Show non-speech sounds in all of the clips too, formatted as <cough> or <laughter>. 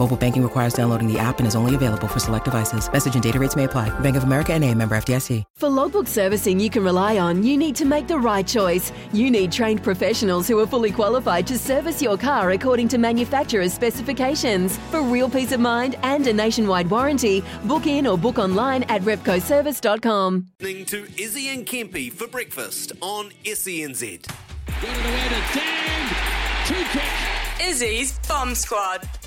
Mobile banking requires downloading the app and is only available for select devices. Message and data rates may apply. Bank of America and a member FDIC. For logbook servicing you can rely on, you need to make the right choice. You need trained professionals who are fully qualified to service your car according to manufacturer's specifications. For real peace of mind and a nationwide warranty, book in or book online at repcoservice.com. Listening to Izzy and Kempy for breakfast on SENZ. Izzy's Bomb Squad.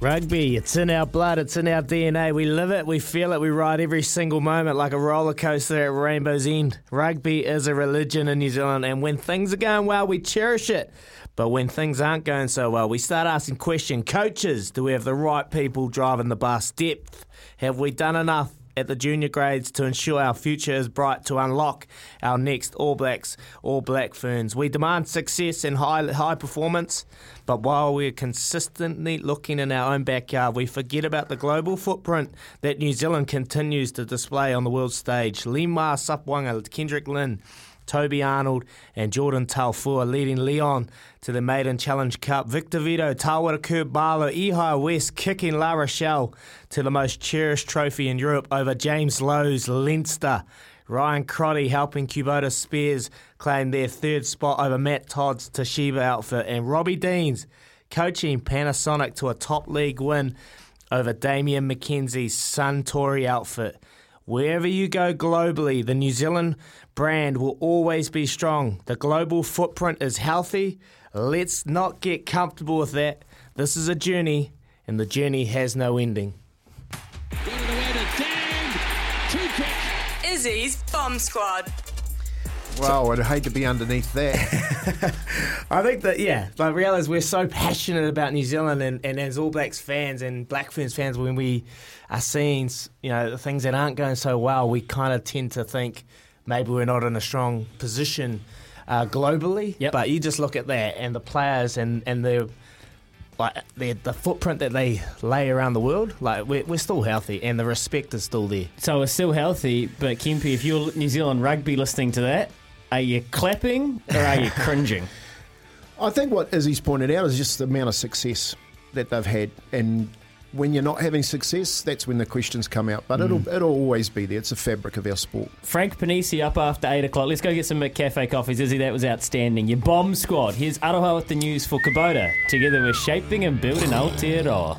Rugby, it's in our blood, it's in our DNA. We live it, we feel it, we ride every single moment like a roller coaster at Rainbow's End. Rugby is a religion in New Zealand, and when things are going well, we cherish it. But when things aren't going so well, we start asking questions. Coaches, do we have the right people driving the bus? Depth, have we done enough? At the junior grades to ensure our future is bright to unlock our next All Blacks, All Black Ferns. We demand success and high, high performance, but while we're consistently looking in our own backyard, we forget about the global footprint that New Zealand continues to display on the world stage. Lima Sopoaga, Kendrick Lynn, Toby Arnold and Jordan Taufua leading Lyon to the Maiden Challenge Cup. Victor Vito, Tawera Kerr-Barlow, Ihaia West kicking La Rochelle to the most cherished trophy in Europe over James Lowe's Leinster. Ryan Crotty helping Kubota Spears claim their third spot over Matt Todd's Toshiba outfit. And Robbie Deans coaching Panasonic to a top league win over Damian McKenzie's Suntory outfit. Wherever you go globally, the New Zealand brand will always be strong. The global footprint is healthy. Let's not get comfortable with that. This is a journey, and the journey has no ending. Izzy's Bomb Squad. Well, I'd hate to be underneath that. <laughs> I think that, yeah, like realise we're so passionate about New Zealand and, and as All Blacks fans and Black Ferns fans, when we are seeing, you know, the things that aren't going so well, we kind of tend to think maybe we're not in a strong position uh, globally. Yep. But you just look at that and the players and, and the like the, the footprint that they lay around the world, like we're, we're still healthy and the respect is still there. So we're still healthy, but Kempi, if you're New Zealand rugby listening to that, are you clapping or are you cringing? <laughs> I think what Izzy's pointed out is just the amount of success that they've had. And when you're not having success, that's when the questions come out. But it'll mm. it'll always be there. It's a fabric of our sport. Frank Panisi up after 8 o'clock. Let's go get some McCafe coffees. Izzy, that was outstanding. Your bomb squad. Here's Aroha with the news for Kubota. Together we're shaping and building Aotearoa.